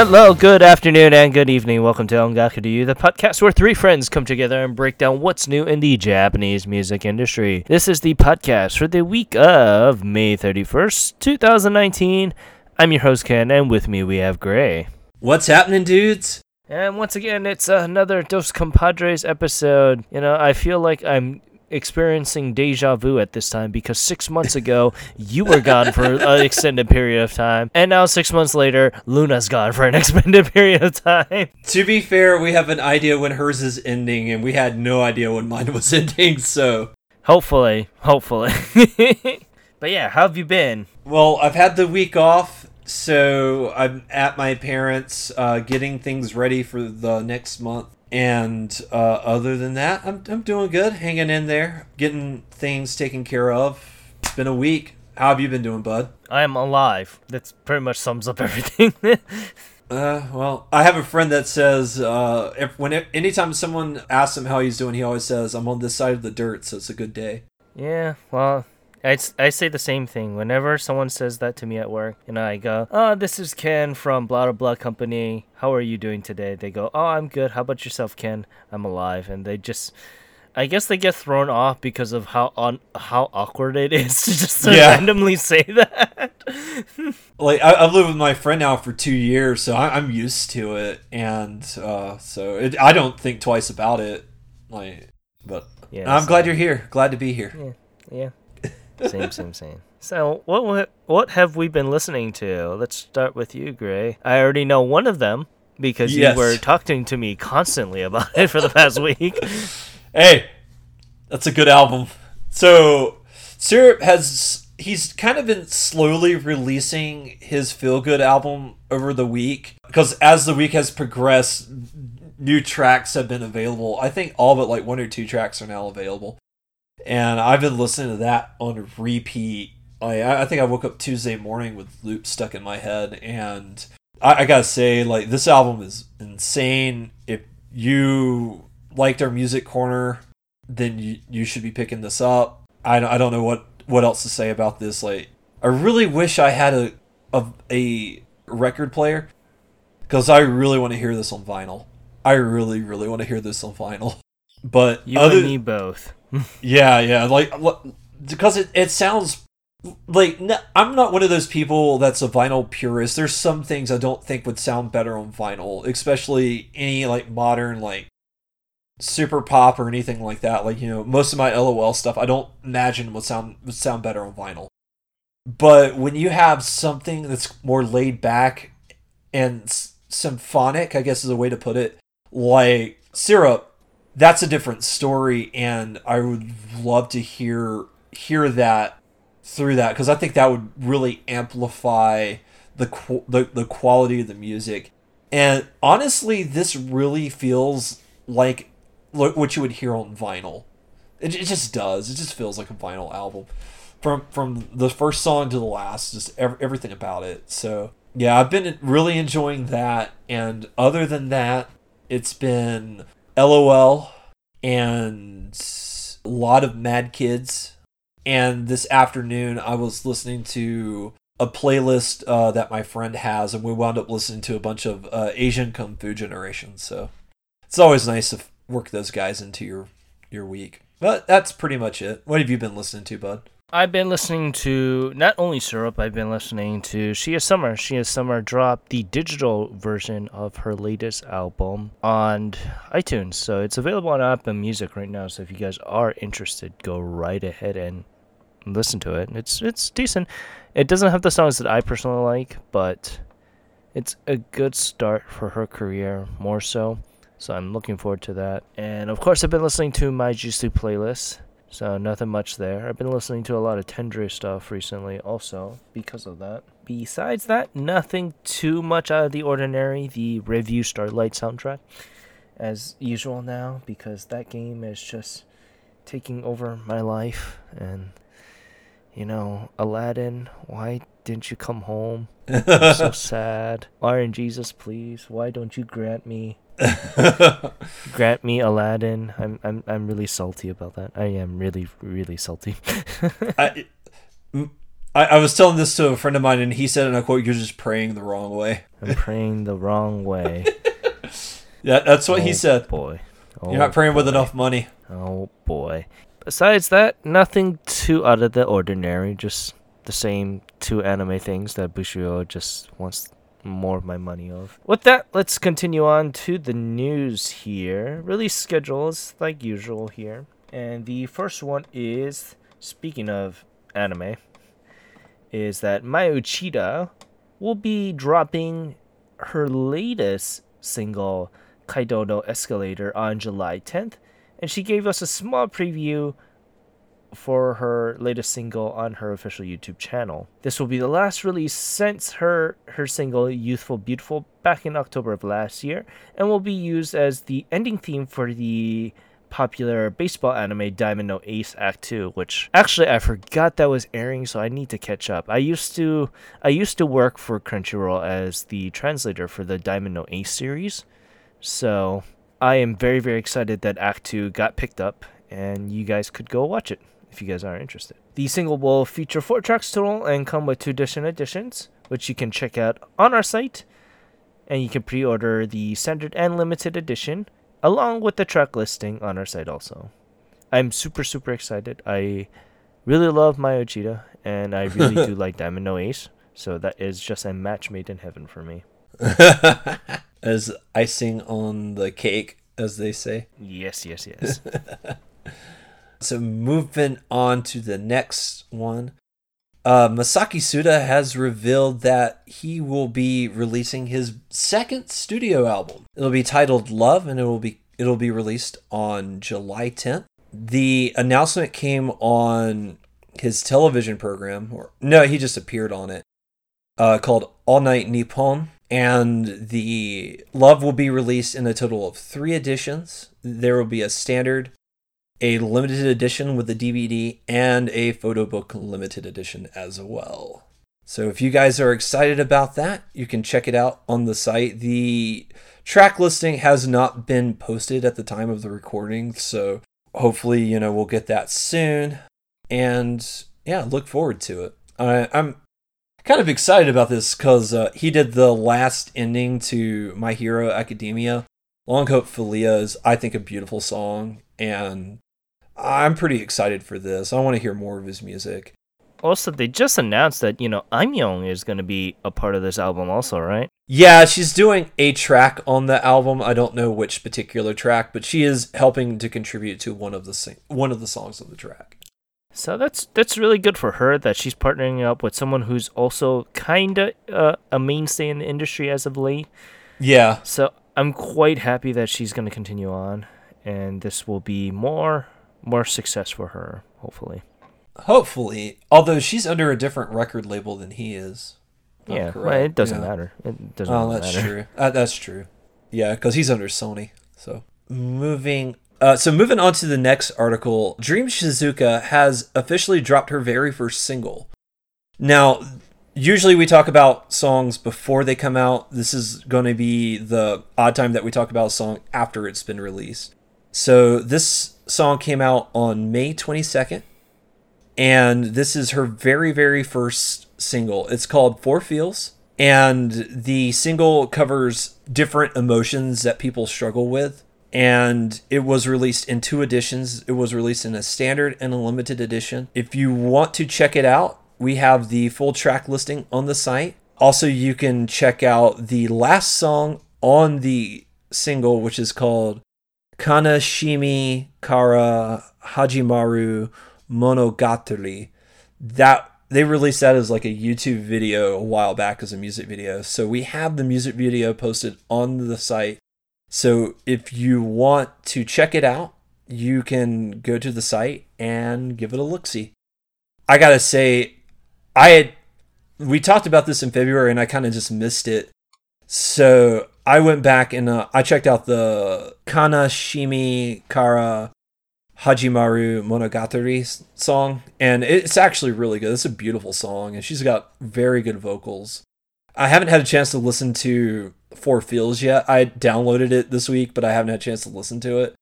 Hello, good afternoon, and good evening. Welcome to Ongaku to You, the podcast where three friends come together and break down what's new in the Japanese music industry. This is the podcast for the week of May 31st, 2019. I'm your host, Ken, and with me we have Gray. What's happening, dudes? And once again, it's another Dos Compadres episode. You know, I feel like I'm experiencing deja vu at this time because six months ago you were gone for an extended period of time, and now six months later Luna's gone for an extended period of time. To be fair, we have an idea when hers is ending, and we had no idea when mine was ending. So hopefully, hopefully. but yeah, how have you been? Well, I've had the week off. So I'm at my parents, uh, getting things ready for the next month. And uh, other than that, I'm, I'm doing good, hanging in there, getting things taken care of. It's been a week. How have you been doing, bud? I am alive. That pretty much sums up everything. uh, well, I have a friend that says uh, if when anytime someone asks him how he's doing, he always says, "I'm on this side of the dirt, so it's a good day." Yeah, well, I, I say the same thing whenever someone says that to me at work and I go, oh, this is Ken from blah blah blah company. How are you doing today? They go, oh, I'm good. How about yourself, Ken? I'm alive. And they just, I guess they get thrown off because of how on how awkward it is to just yeah. randomly say that. like I, have lived with my friend now for two years, so I, am used to it, and uh, so it, I don't think twice about it. Like, but yeah, I'm so, glad you're here. Glad to be here. Yeah, yeah. Same, same, same. So, what what have we been listening to? Let's start with you, Gray. I already know one of them because yes. you were talking to me constantly about it for the past week. Hey, that's a good album. So, SIRUP has he's kind of been slowly releasing his feel good album over the week because as the week has progressed, new tracks have been available. I think all but like one or two tracks are now available and I've been listening to that on repeat. I I think I woke up Tuesday morning with loops stuck in my head, and I, I gotta say, like this album is insane. If you liked our music corner, then you you should be picking this up. I I don't know what what else to say about this. Like I really wish I had a a, a record player because I really want to hear this on vinyl. I really really want to hear this on vinyl. But you other, and me both. Yeah, yeah, like because it it sounds like I'm not one of those people that's a vinyl purist. There's some things I don't think would sound better on vinyl, especially any like modern like super pop or anything like that. Like you know, most of my LOL stuff I don't imagine would sound would sound better on vinyl. But when you have something that's more laid back and symphonic, I guess is a way to put it, like SIRUP, that's a different story and i would love to hear hear that through that because i think that would really amplify the, the the quality of the music. And honestly this really feels like what you would hear on vinyl. It, it just does. It just feels like a vinyl album. From from the first song to the last just every, everything about it. So yeah i've been really enjoying that and other than that it's been LOL and a lot of Mad Kids. And this afternoon, I was listening to a playlist uh, that my friend has, and we wound up listening to a bunch of uh, Asian Kung Fu generations. So it's always nice to work those guys into your your week. But that's pretty much it. What have you been listening to, bud? I've been listening to not only SIRUP, I've been listening to Shia Summer. Shia Summer dropped the digital version of her latest album on iTunes. So it's available on Apple Music right now. So if you guys are interested, go right ahead and listen to it. It's it's decent. It doesn't have the songs that I personally like, but it's a good start for her career more so. So I'm looking forward to that. And of course I've been listening to my Jisoo playlist so nothing much there. I've been listening to a lot of Tendre stuff recently also because of that. Besides that, nothing too much out of the ordinary. The Revue Starlight soundtrack as usual now because that game is just taking over my life and you know, Aladdin, why didn't you come home? I'm so sad. RNGesus, please, why don't you grant me Grant me Aladdin. I'm I'm I'm really salty about that. I am really really salty. I, I, I was telling this to a friend of mine, and he said, and I quote, "You're just praying the wrong way." I'm praying the wrong way. Yeah, that's what he Oh, said. Boy. Oh, You're not oh, praying with enough money. Oh boy. Besides that, nothing too out of the ordinary. Just the same two anime things that Bushiroad just wants more of my money off. With that, let's continue on to the news here. Release schedules like usual here. And the first one is speaking of anime is that Maaya Uchida will be dropping her latest single Kaido no Escalator on July 10th and she gave us a small preview for her latest single on her official YouTube channel. This will be the last release since her her single Youthful Beautiful back in October of last year and will be used as the ending theme for the popular baseball anime Diamond No Ace Act 2 which actually I forgot that was airing so I need to catch up. I used to I used to work for Crunchyroll as the translator for the Diamond No Ace series. So I am very, very excited that Act 2 got picked up, and you guys could go watch it if you guys are interested. The single will feature four tracks total and come with two distant editions, which you can check out on our site. And you can pre order the standard and limited edition, along with the track listing on our site also. I'm super, super excited. I really love Maaya Uchida, and I really do like Diamond No Ace, so that is just a match made in heaven for me. as icing on the cake, as they say. Yes, yes, yes. So moving on to the next one. Uh, Masaki Suda has revealed that he will be releasing his second studio album. It'll be titled Love and it will be it'll be released on July 10th. The announcement came on his television program or no, he just appeared on it. Uh, called All Night Nippon and the Love will be released in a total of 3 editions. There will be a standard a limited edition with a DVD and a photo book limited edition as well. So if you guys are excited about that, you can check it out on the site. The track listing has not been posted at the time of the recording, so hopefully, you know, we'll get that soon. And yeah, look forward to it. I, I'm kind of excited about this because uh, he did the last ending to My Hero Academia. Long Hope is, I think, a beautiful song, and I'm pretty excited for this. I want to hear more of his music. Also, they just announced that, you know, Aimyon is going to be a part of this album also, right? Yeah, she's doing a track on the album. I don't know which particular track, but she is helping to contribute to one of the sing- one of the songs of the track. So that's that's really good for her that she's partnering up with someone who's also kind of uh, a mainstay in the industry as of late. Yeah, So I'm quite happy that she's going to continue on and this will be more more success for her, hopefully. hopefully. Although she's under a different record label than he is. yeah, well, it doesn't Yeah. matter. It doesn't matter. Oh, really that's matter. true. Uh, that's true. Yeah, because he's under Sony. So moving. Uh, so moving on to the next article, Dream Shizuka has officially dropped her very first single. Now, usually we talk about songs before they come out. This is going to be the odd time that we talk about a song after it's been released. So this song came out on May 22nd, and this is her very, very first single. It's called Four Feels, and the single covers different emotions that people struggle with. And it was released in two editions. It was released in a standard and a limited edition. If you want to check it out, we have the full track listing on the site. Also, you can check out the last song on the single, which is called Kanashimi Kara Hajimaru Monogatari. That they released that as like a YouTube video a while back as a music video. So we have the music video posted on the site. So if you want to check it out, you can go to the site and give it a look see. I gotta say, I had we talked about this in February and I kind of just missed it. So I went back and uh, I checked out the Kanashimi Kara Hajimaru Monogatari song, and it's actually really good. It's a beautiful song, and she's got very good vocals. I haven't had a chance to listen to Four Feels yet. I downloaded it this week, but I haven't had a chance to listen to it.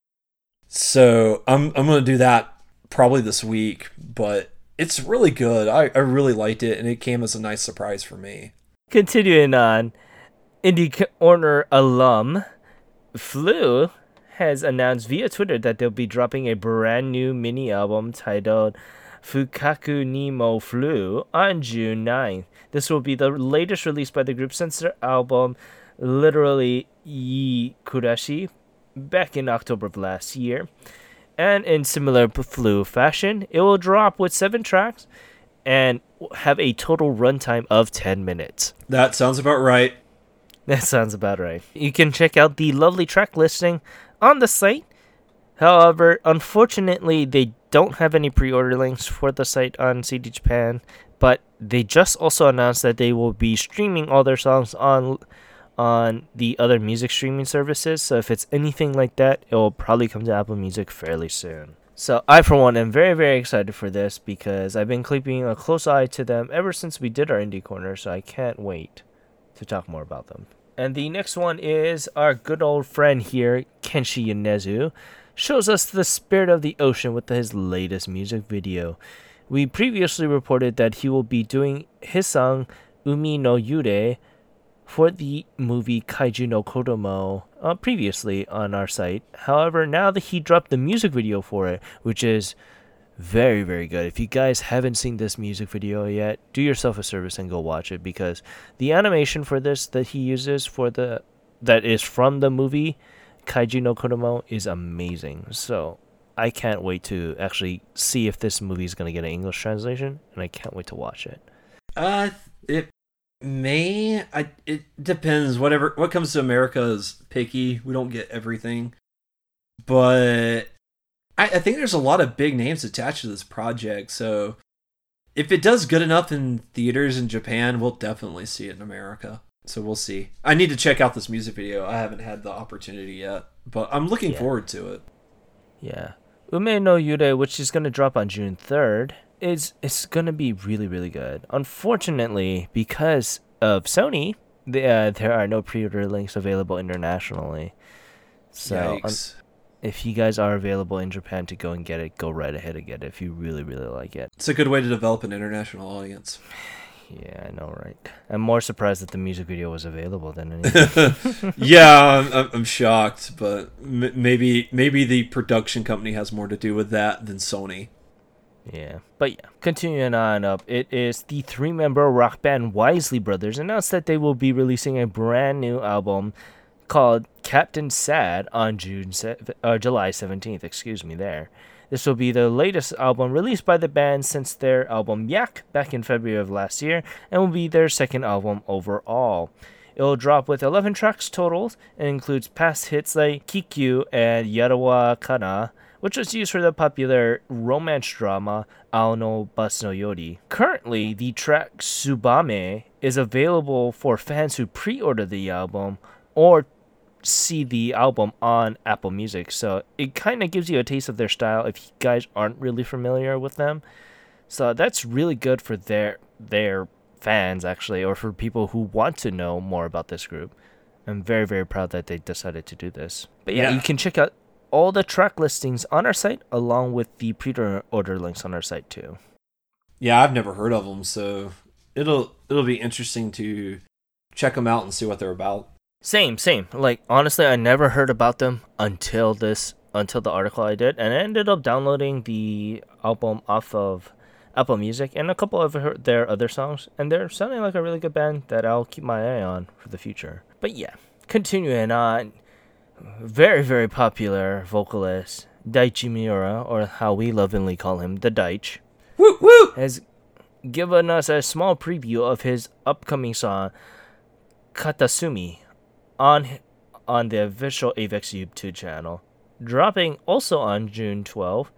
So I'm I'm gonna do that probably this week. But it's really good. I, I really liked it, and it came as a nice surprise for me. Continuing on, Indie Corner alum Flu has announced via Twitter that they'll be dropping a brand new mini album titled Fukaku Nemo Flu on June 9th. This will be the latest release by the group since their album, literally Yi Kurashi, back in October of last year. And in similar Flu fashion, it will drop with seven tracks and have a total runtime of 10 minutes. That sounds about right. That sounds about right. You can check out the lovely track listing on the site. However, unfortunately, they don't have any pre order links for the site on CD Japan, but they just also announced that they will be streaming all their songs on on the other music streaming services. So if it's anything like that, it will probably come to Apple Music fairly soon. So I, for one, am very, very excited for this because I've been keeping a close eye to them ever since we did our indie corner. So I can't wait to talk more about them. And the next one is our good old friend here, Kenshi Yonezu, shows us the spirit of the ocean with his latest music video. We previously reported that he will be doing his song Umi no Yurei for the movie Kaiju no Kodomo uh, previously on our site. However, now that he dropped the music video for it, which is very, very good. If you guys haven't seen this music video yet, do yourself a service and go watch it because the animation for this that he uses for the that is from the movie Kaiju no Kodomo is amazing. So I can't wait to actually see if this movie is going to get an English translation, and I can't wait to watch it. Uh, it May I it depends. Whatever what comes to America is picky. We don't get everything. But I, I think there's a lot of big names attached to this project, so if it does good enough in theaters in Japan, we'll definitely see it in America. So we'll see. I need to check out this music video. I haven't had the opportunity yet, but I'm looking yeah. forward to it. Yeah. Umi no Yurei, which is going to drop on June 3rd, is it's going to be really really good. Unfortunately, because of Sony, the, uh, there are no pre-order links available internationally. So um, if you guys are available in Japan to go and get it, go right ahead and get it if you really really like it. It's a good way to develop an international audience. Yeah, I know, right? I'm more surprised that the music video was available than anything. yeah, I'm, I'm, shocked, but m- maybe maybe the production company has more to do with that than Sony. Yeah, but yeah, continuing on up, it is the three-member rock band Wisely Brothers announced that they will be releasing a brand new album called Captain Sad on June se- uh, July 17th. Excuse me, there. This will be the latest album released by the band since their album Yak back in February of last year, and will be their second album overall. It will drop with 11 tracks total and includes past hits like Kikyu and Yarawa Kana, which was used for the popular romance drama Aono Bus no Yori. Currently, the track Subame is available for fans who pre order the album or see the album on Apple Music. So it kind of gives you a taste of their style if you guys aren't really familiar with them. So that's really good for their their fans actually or for people who want to know more about this group. I'm very very proud that they decided to do this. But yeah, yeah. you can check out all the track listings on our site along with the pre-order links on our site too. Yeah, I've never heard of them, so it'll it'll be interesting to check them out and see what they're about. Same, same. Like honestly, I never heard about them until this until the article I did, and I ended up downloading the album off of Apple Music and a couple of her, their other songs, and they're sounding like a really good band that I'll keep my eye on for the future. But yeah, continuing on, very very popular vocalist Daichi Miura, or how we lovingly call him, the Deitch, woo, woo! has given us a small preview of his upcoming song Katasumi on on the official Avex YouTube channel. Dropping also on June 12,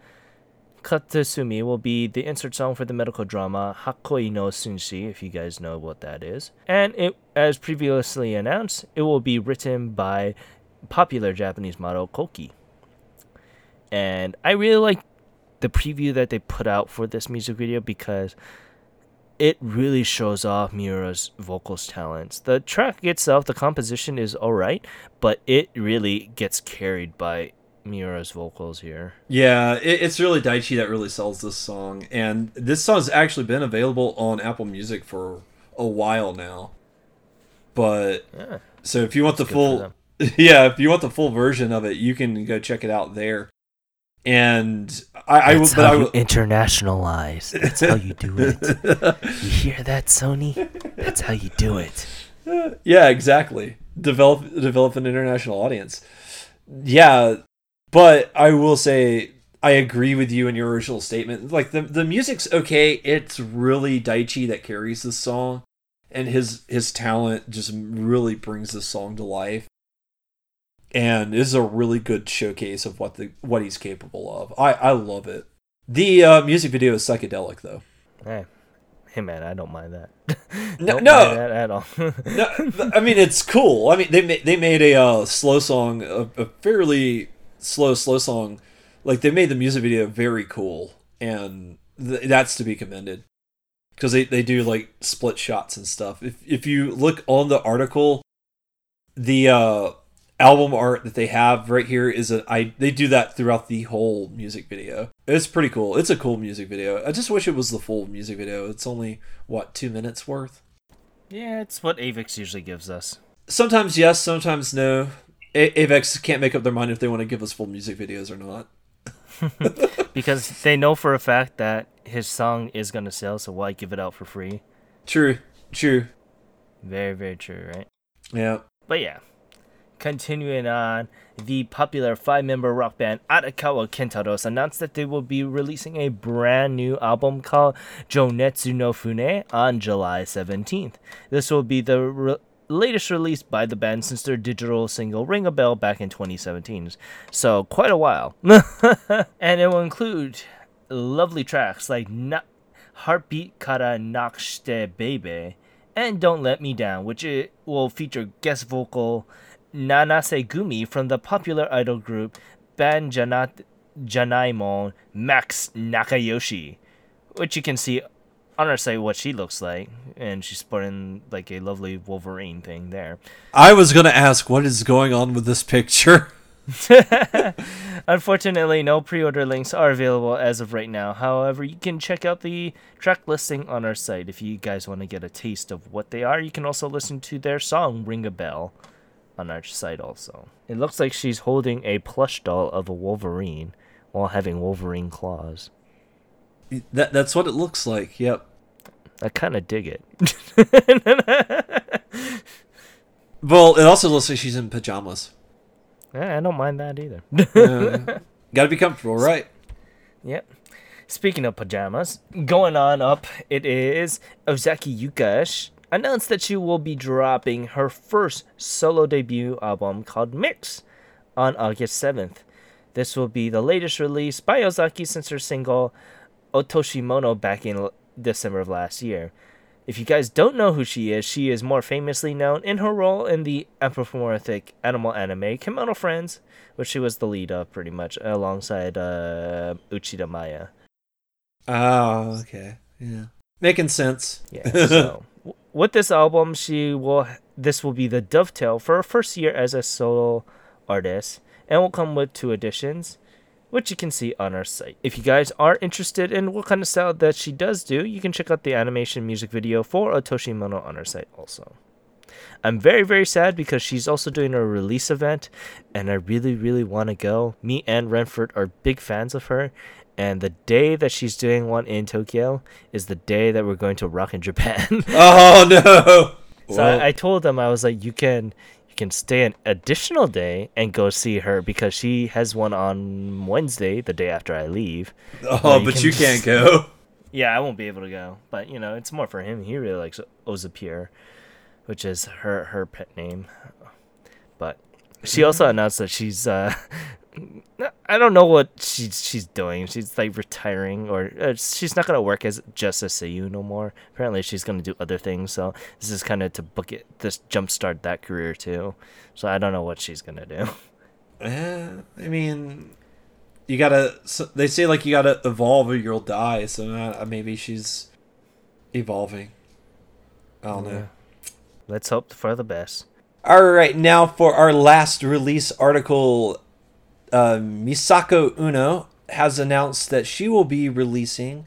Katasumi will be the insert song for the medical drama Hakui no Senshi, if you guys know what that is. And it, as previously announced, it will be written by popular Japanese model Koki. And I really like the preview that they put out for this music video because it really shows off Miura's vocals talents. The track itself, the composition is alright, but it really gets carried by Miura's vocals here. Yeah, it, it's really Daichi that really sells this song, and this song's actually been available on Apple Music for a while now. But Yeah. so if you want the full, yeah, if you want the full version of it, you can go check it out there. And I, That's but how I you internationalize. That's how you do it. You hear that, Sony? That's how you do it. yeah, exactly. Develop develop an international audience. Yeah, but I will say I agree with you in your original statement. Like the the music's okay. It's really Daichi that carries this song, and his his talent just really brings this song to life. And this is a really good showcase of what the what he's capable of. I I love it. The uh, music video is psychedelic though. Hey, hey man, I don't mind that. No, don't no. mind that at all. no, I mean it's cool. I mean they ma- they made a uh, slow song, a, a fairly slow slow song. Like they made the music video very cool, and th- that's to be commended because they, they do like split shots and stuff. If if you look on the article, the uh, album art that they have right here is a I they do that throughout the whole music video. It's pretty cool. It's a cool music video. I just wish it was the full music video. It's only what two minutes worth. yeah, it's what Avex usually gives us. Sometimes yes, sometimes no. A- Avex can't make up their mind if they want to give us full music videos or not. Because they know for a fact that his song is gonna sell, so why give it out for free? True, true. Very, very true, right? Yeah. But yeah, continuing on, the popular five-member rock band Atakawa Kentaros announced that they will be releasing a brand new album called Jonetsu no Fune on July 17th. This will be the re- latest release by the band since their digital single Ring a Bell back in 2017. So quite a while. and it will include lovely tracks like Na- Heartbeat Kara Nakshite Baby and Don't Let Me Down, which it will feature guest vocal Nanase Gumi from the popular idol group Band Janat Janaimon Max Nakayoshi, which you can see on our site what she looks like, and she's sporting like a lovely Wolverine thing there. I was gonna ask what is going on with this picture. Unfortunately, no pre-order links are available as of right now. However, you can check out the track listing on our site if you guys want to get a taste of what they are. You can also listen to their song "Ring a Bell" on our site. Also, it looks like she's holding a plush doll of a Wolverine while having Wolverine claws. That that's what it looks like. Yep. I kind of dig it. Well, it also looks like she's in pajamas. Yeah, I don't mind that either. Uh, Got to be comfortable, right? Yep. Speaking of pajamas, going on up, it is Ozaki Yuka announced that she will be dropping her first solo debut album called Mix on August 7th. This will be the latest release by Ozaki since her single Otoshimono back in December of last year. If you guys don't know who she is, she is more famously known in her role in the anthropomorphic animal anime Kemono Friends, which she was the lead of pretty much alongside uh, Uchida Maaya. Oh, okay. Yeah. Making sense. Yeah. So with this album, she will this will be the dovetail for her first year as a solo artist, and will come with two editions, which you can see on our site. If you guys are interested in what kind of style that she does do, you can check out the animation music video for Otoshi Mono on our site also. I'm very very sad because she's also doing a release event, and I really really want to go. Me and Renford are big fans of her, and the day that she's doing one in Tokyo is the day that we're going to Rock in Japan. Oh no. so I, I told them I was like, you can you can stay an additional day and go see her because she has one on Wednesday, the day after I leave. oh, you but can you can't go. Yeah, I won't be able to go, but you know, it's more for him. He really likes Ozapir, which is her her pet name. But she also announced that she's uh I don't know what she's she's doing. She's like retiring or uh, she's not going to work as just a Seiyu no more. Apparently she's going to do other things, so this is kind of to book it this jumpstart that career too. So I don't know what she's going to do. Eh, I mean, you gotta. So they say like you gotta evolve or you'll die. So uh, maybe she's evolving. I don't know. Let's hope for the best. All right, now for our last release article. Uh, Misako Uno has announced that she will be releasing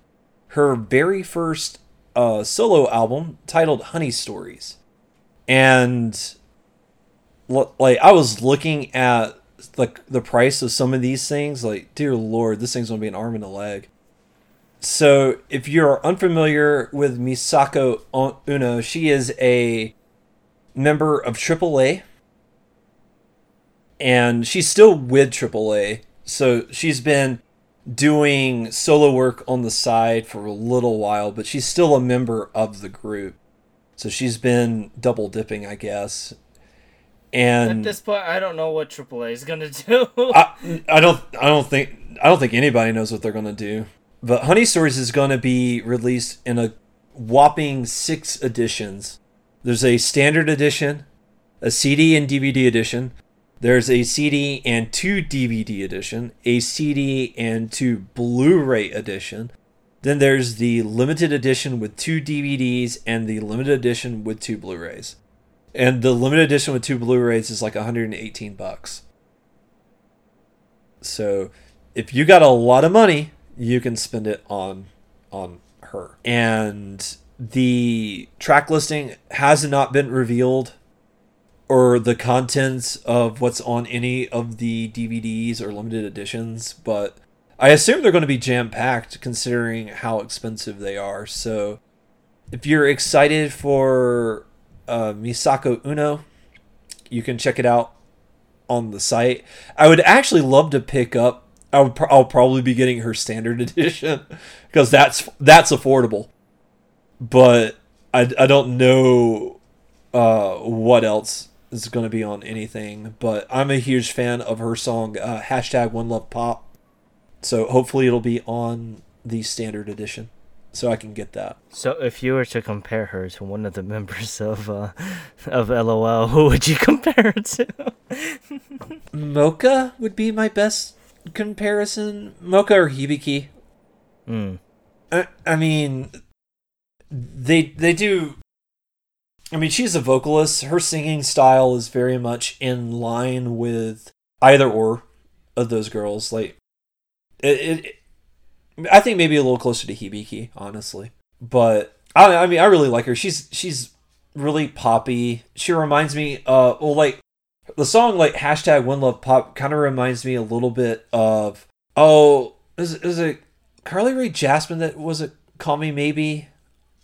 her very first uh, solo album titled Honey Stories. And like I was looking at like the price of some of these things, like dear lord, this thing's gonna be an arm and a leg. So if you're unfamiliar with Misako Uno, she is a member of AAA, and she's still with AAA. So she's been doing solo work on the side for a little while, but she's still a member of the group. So she's been double dipping, I guess. And at this point, I don't know what AAA is gonna do. I, I don't. I don't think. I don't think anybody knows what they're gonna do. But Honey Stories is gonna be released in a whopping six editions. There's a standard edition, a CD and DVD edition. There's a CD and two DVD edition, a CD and two Blu-ray edition. Then there's the limited edition with two DVDs and the limited edition with two Blu-rays and the limited edition with two Blu-rays is like 118 bucks. So, if you got a lot of money, you can spend it on on her. And the track listing has not been revealed or the contents of what's on any of the DVDs or limited editions, but I assume they're going to be jam packed considering how expensive they are. So, if you're excited for uh, Misako Uno. You can check it out on the site. I would actually love to pick up. I would. I'll probably be getting her standard edition because that's that's affordable. But I, I don't know uh, what else is going to be on anything. But I'm a huge fan of her song uh, hashtag One Love Pop. So hopefully it'll be on the standard edition so I can get that. So if you were to compare her to one of the members of uh, of LOL, who would you compare her to? Mocha would be my best comparison. Mocha or Hibiki. Hmm. I, I mean, they they do. I mean, she's a vocalist. Her singing style is very much in line with either or of those girls. Like, it, it I think maybe a little closer to Hibiki, honestly. But I, I mean, I really like her. She's she's really poppy. She reminds me, uh, well, like the song like hashtag One Love Pop kind of reminds me a little bit of oh, is is it Carly Rae Jepsen that was it? Call Me Maybe.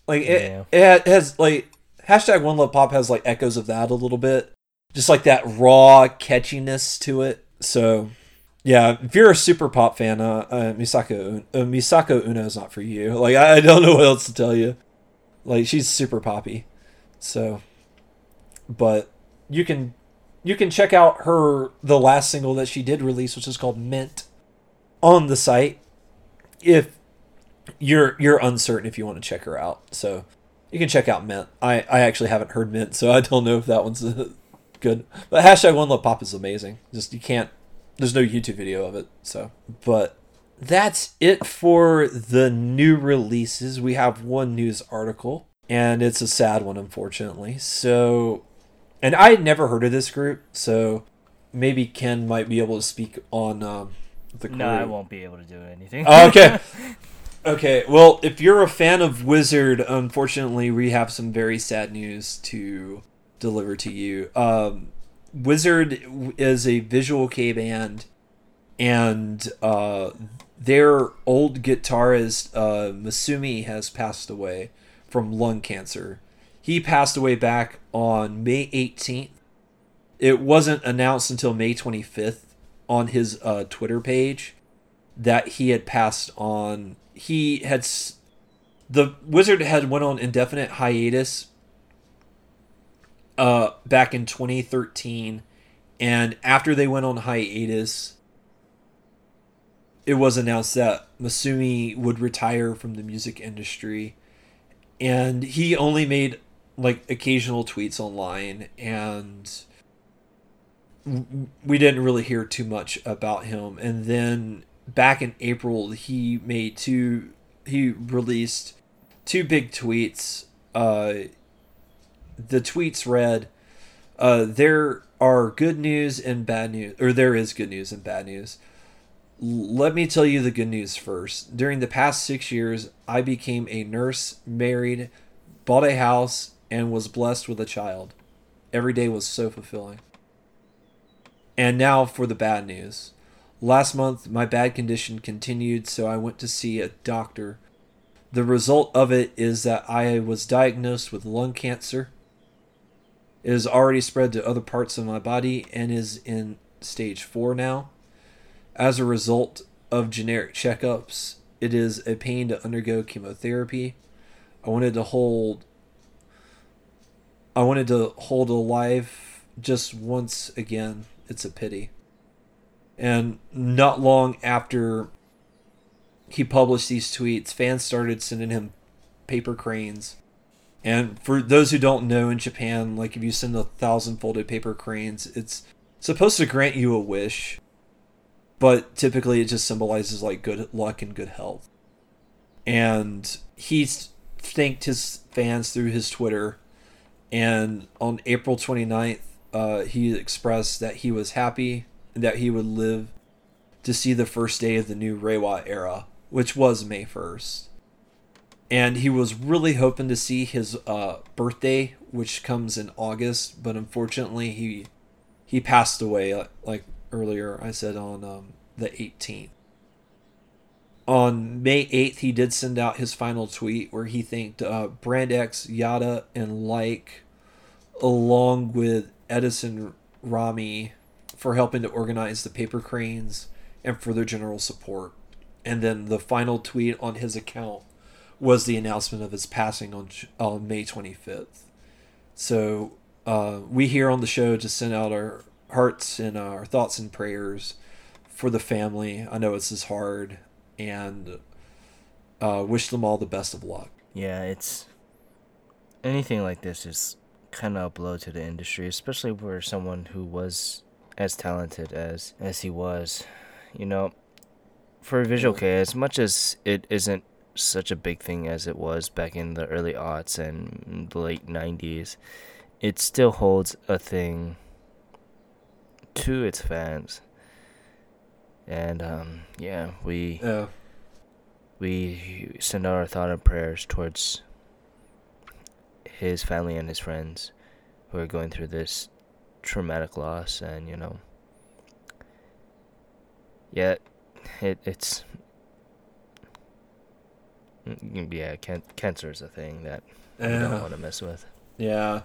Like it, yeah. it has like hashtag One Love Pop has like echoes of that a little bit, just like that raw catchiness to it. So yeah, if you're a super pop fan, uh, uh Misako uh, Misako Uno is not for you. Like I, I don't know what else to tell you. Like she's super poppy, so. But you can you can check out her the last single that she did release, which is called Mint, on the site. If you're you're uncertain if you want to check her out, so you can check out Mint. I I actually haven't heard Mint, so I don't know if that one's good. But hashtag One Love Pop is amazing. Just you can't there's no YouTube video of it, so. But that's it for the new releases. We have one news article, and it's a sad one, unfortunately. So, and I had never heard of this group, so maybe Ken might be able to speak on um, the group. No, I won't be able to do anything. Oh, okay. Okay, well, if you're a fan of Wizard, unfortunately, we have some very sad news to deliver to you. Um, Wizard is a visual kei band, and uh, their old guitarist uh, Masumi has passed away from lung cancer. He passed away back on May 18th. It wasn't announced until May 25th on his uh, Twitter page that he had passed on. He had the wizard had went on indefinite hiatus uh, back in 2013, and after they went on hiatus, it was announced that Masumi would retire from the music industry, and he only made like occasional tweets online, and we didn't really hear too much about him. And then back in April, he made two. He released two big tweets. Uh, the tweets read, uh, "There are good news and bad news, or there is good news and bad news. Let me tell you the good news first. During the past six years, I became a nurse, married, bought a house, and was blessed with a child. Every day was so fulfilling. And now for the bad news. Last month, my bad condition continued, so I went to see a doctor. The result of it is that I was diagnosed with lung cancer. It has already spread to other parts of my body and is in stage 4 now. As a result of generic checkups, it is a pain to undergo chemotherapy. I wanted to hold I wanted to hold alive just once again. It's a pity. And not long after he published these tweets, fans started sending him paper cranes. And for those who don't know in Japan, like if you send a thousand folded paper cranes, it's supposed to grant you a wish. But typically it just symbolizes like good luck and good health. And he thanked his fans through his Twitter and on April 29th, uh, he expressed that he was happy that he would live to see the first day of the new Reiwa era, which was May 1st. And he was really hoping to see his uh, birthday, which comes in August, but unfortunately he he passed away uh, like earlier I said on um, the 18th. On May 8th, he did send out his final tweet where he thanked uh, Brand X, Yada, and Like, along with Edison Rami, for helping to organize the paper cranes and for their general support. And then the final tweet on his account was the announcement of his passing on, on May 25th. So uh, we here on the show just send out our hearts and our thoughts and prayers for the family. I know this is hard and uh, wish them all the best of luck. Yeah, it's anything like this is kind of a blow to the industry, especially for someone who was as talented as as he was. You know, for Visual Kei, as much as it isn't such a big thing as it was back in the early aughts and the late '90s, it still holds a thing to its fans. And um, yeah, we yeah. we send out our thought and prayers towards his family and his friends who are going through this traumatic loss, and you know, yeah, it it's mm, yeah, can- cancer is a thing that yeah. you don't want to mess with. Yeah.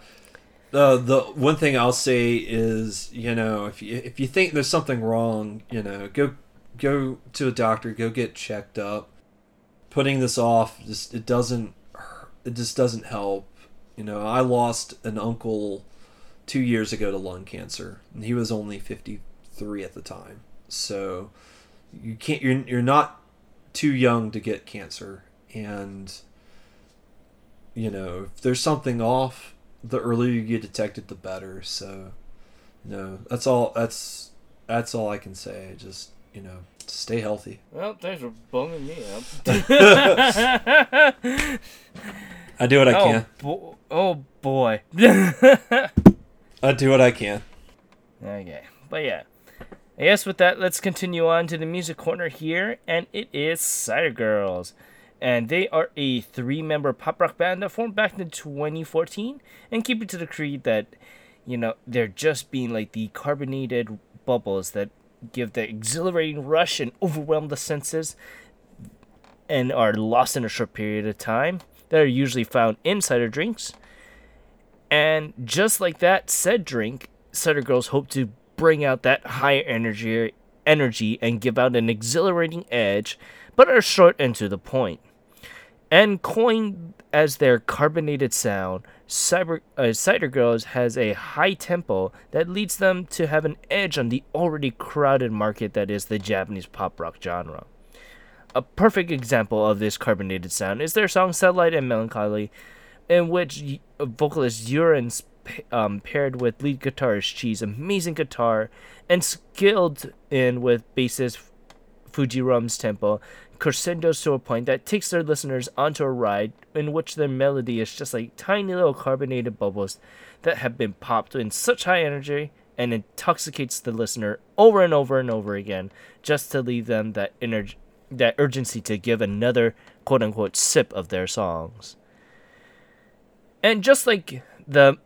The the one thing I'll say is, you know, if you if you think there's something wrong, you know, go go to a doctor, go get checked up. Putting this off just it doesn't it just doesn't help. You know, I lost an uncle 2 years ago to lung cancer, and he was only 53 at the time. So you can't you're you're not too young to get cancer and you know, if there's something off, the earlier you get detected, the better. So, you know, that's all. That's that's all I can say. Just you know, stay healthy. Well, thanks for bumming me up. I do what I oh, can. Bo- oh boy. I do what I can. Okay, but yeah. I guess with that, let's continue on to the music corner here, and it is Cider Girls and they are a three-member pop rock band that formed back in 2014 and keep it to the creed that you know they're just being like the carbonated bubbles that give the exhilarating rush and overwhelm the senses and are lost in a short period of time that are usually found in cider drinks and just like that said drink cider girls hope to bring out that higher energy energy and give out an exhilarating edge but are short and to the point. and coined as their carbonated sound, Cyber, uh, Cider Girls has a high tempo that leads them to have an edge on the already crowded market that is the Japanese pop rock genre. A perfect example of this carbonated sound is their song Satellite and Melancholy, in which vocalist Yurin's um, paired with lead guitarist Chi's amazing guitar and skilled in with bassist Fujirum's tempo crescendos to a point that takes their listeners onto a ride in which their melody is just like tiny little carbonated bubbles that have been popped in such high energy and intoxicates the listener over and over and over again just to leave them that energy that urgency to give another quote unquote sip of their songs. And just like the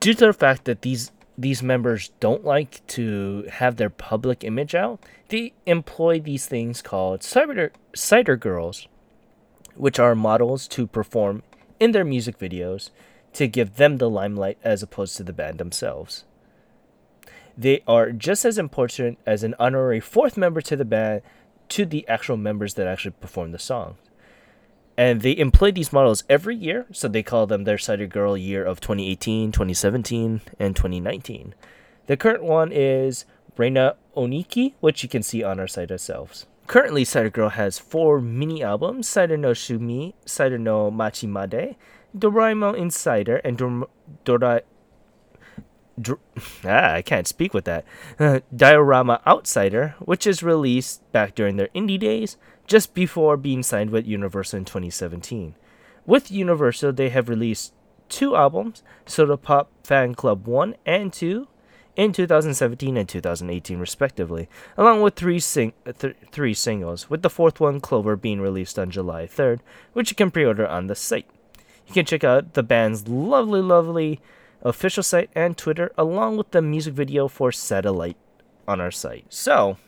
due to the fact that these these members don't like to have their public image out, they employ these things called cider, cider girls, which are models to perform in their music videos to give them the limelight as opposed to the band themselves. They are just as important as an honorary fourth member to the band to the actual members that actually perform the song. And they employ these models every year, so they call them their Cider Girl year of 2018, 2017, and 2019. The current one is Reina Oniki, which you can see on our site ourselves. Currently, Cider Girl has four mini albums Cider no Shumi, Cider no Machimade, Doraemon Insider, and Dor- Dora- Dr- ah, I can't speak with that. Diorama Outsider, which is released back during their indie days, just before being signed with Universal in 2017. With Universal, they have released two albums, Soda Pop Fan Club 1 and 2, in 2017 and 2018, respectively, along with three, sing- th- three singles, with the fourth one, Clover, being released on July 3rd, which you can pre order on the site. You can check out the band's lovely, lovely official site and Twitter, along with the music video for Satellite on our site. So,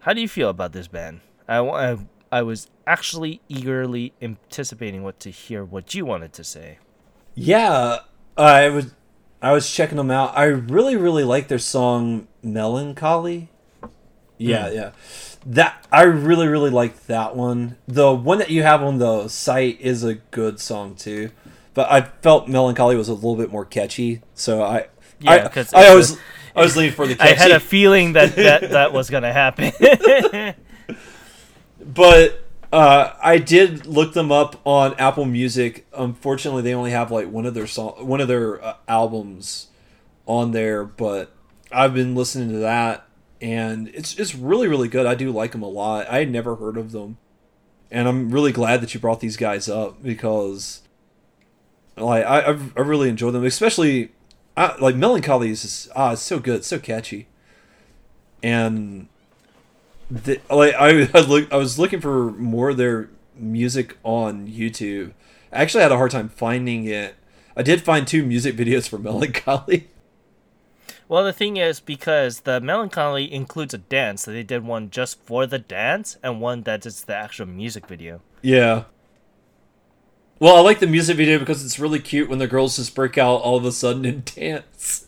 how do you feel about this band? I, I, I was actually eagerly anticipating what to hear what you wanted to say. Yeah, I was I was checking them out. I really really like their song Melancholy. Yeah, Hmm. yeah. That I really really like that one. The one that you have on the site is a good song too. But I felt Melancholy was a little bit more catchy, so I Yeah, I, I always a- I was leaning for the I had a feeling that that, that was gonna happen. but uh, I did look them up on Apple Music. Unfortunately, they only have like one of their song, one of their uh, albums on there. But I've been listening to that, and it's it's really really good. I do like them a lot. I had never heard of them, and I'm really glad that you brought these guys up because, like, I I, I really enjoy them, especially. I, like melancholy is just, ah, it's so good, so catchy, and the, like I, I look I was looking for more of their music on YouTube. I actually had a hard time finding it. I did find two music videos for Melancholy. well, the thing is, because the melancholy includes a dance, so they did one just for the dance and one that is the actual music video. Yeah. Well, I like the music video because it's really cute when the girls just break out all of a sudden and dance.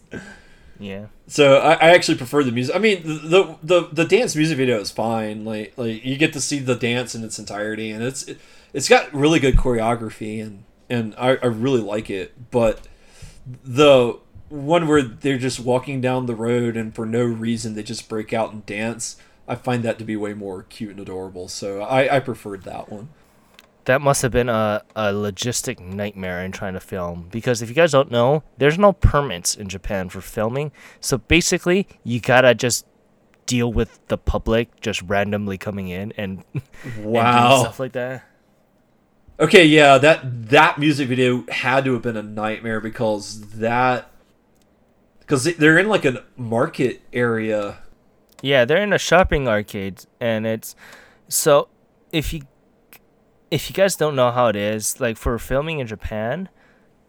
Yeah. So I, I actually prefer the music. I mean, the, the the dance music video is fine. Like like you get to see the dance in its entirety, and it's it, it's got really good choreography, and and I, I really like it. But the one where they're just walking down the road and for no reason they just break out and dance, I find that to be way more cute and adorable. So I I preferred that one. That must have been a, a logistic nightmare in trying to film because if you guys don't know, there's no permits in Japan for filming. So basically, you gotta just deal with the public just randomly coming in and, and doing Wow. stuff like that. Okay, yeah, that that music video had to have been a nightmare because that because they're in like a market area. Yeah, they're in a shopping arcade, and it's so if you if you guys don't know how it is, like for filming in Japan,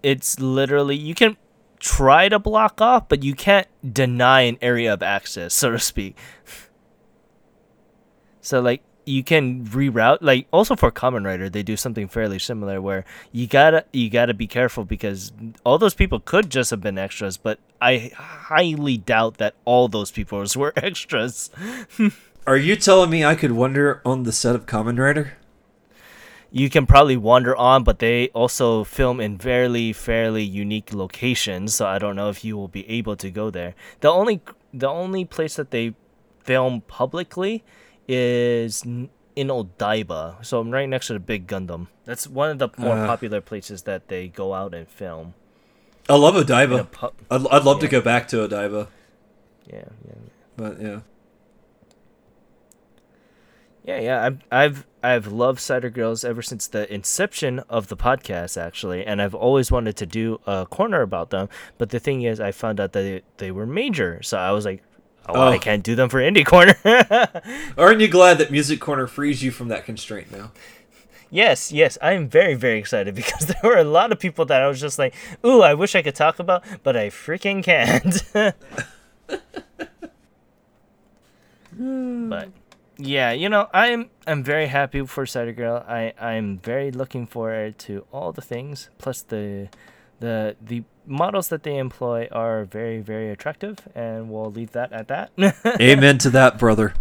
it's literally you can try to block off, but you can't deny an area of access, so to speak. So like you can reroute like also for Kamen Rider they do something fairly similar where you gotta you gotta be careful because all those people could just have been extras, but I highly doubt that all those people were extras. Are you telling me I could wander on the set of Kamen Rider? You can probably wander on, but they also film in fairly fairly unique locations. So I don't know if you will be able to go there. The only the only place that they film publicly is in Odaiba, so I'm right next to the big Gundam. That's one of the more Uh. popular places that they go out and film. I love Odaiba. pu- I'd, I'd love to go back to Odaiba, yeah, yeah. but yeah. Yeah, yeah. I've I've I've loved Cider Girls ever since the inception of the podcast, actually, and I've always wanted to do a corner about them. But the thing is, I found out that they, they were major, so I was like, oh, oh. I can't do them for Indie Corner. Aren't you glad that Music Corner frees you from that constraint now? Yes, yes, I am very, very excited because there were a lot of people that I was just like, ooh, I wish I could talk about, but I freaking can't. but yeah, you know, I'm I'm very happy for Cider Girl. I I'm very looking forward to all the things. Plus the the the models that they employ are very very attractive, and we'll leave that at that. Amen to that, brother.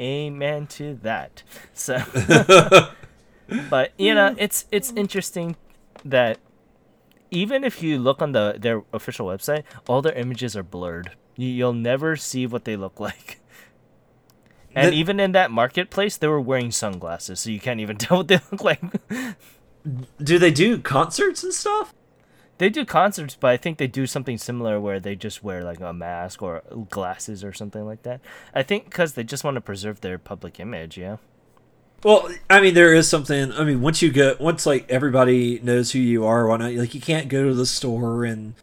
Amen to that. So, but you know, it's it's interesting that even if you look on the their official website, all their images are blurred. You'll never see what they look like. And the, even in that marketplace, they were wearing sunglasses, so you can't even tell what they look like. do they do concerts and stuff? They do concerts, but I think they do something similar where they just wear like a mask or glasses or something like that. I think because they just want to preserve their public image, yeah. Well, I mean, there is something. I mean, once you go, once like everybody knows who you are, why not? Like, you can't go to the store and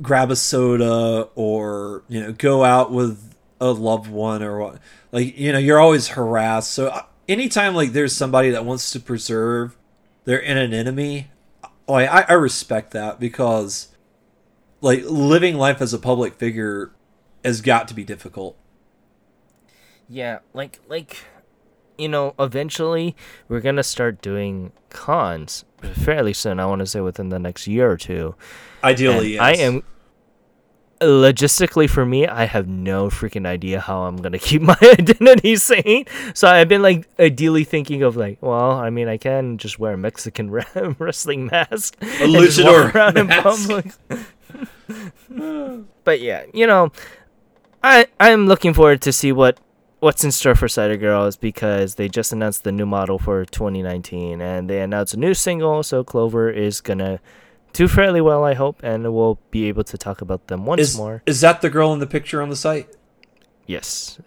grab a soda or you know go out with a loved one or what like you know you're always harassed. So uh, anytime like there's somebody that wants to preserve their anonymity like I, I respect that because like living life as a public figure has got to be difficult. Yeah like like you know eventually we're gonna start doing cons fairly soon i want to say within the next year or two. Ideally yes. i am logistically for me, I have no freaking idea how I'm gonna keep my identity sane. So I've been like ideally thinking of like, well, I mean, I can just wear a Mexican wrestling mask, a luchador around mask. in public. but yeah, you know, I I'm looking forward to see what what's in store for Cider Girls because they just announced the new model for 2019 and they announced a new single. So Clover is gonna do fairly well, I hope, and we'll be able to talk about them once is, more. Is that the girl in the picture on the site? Yes,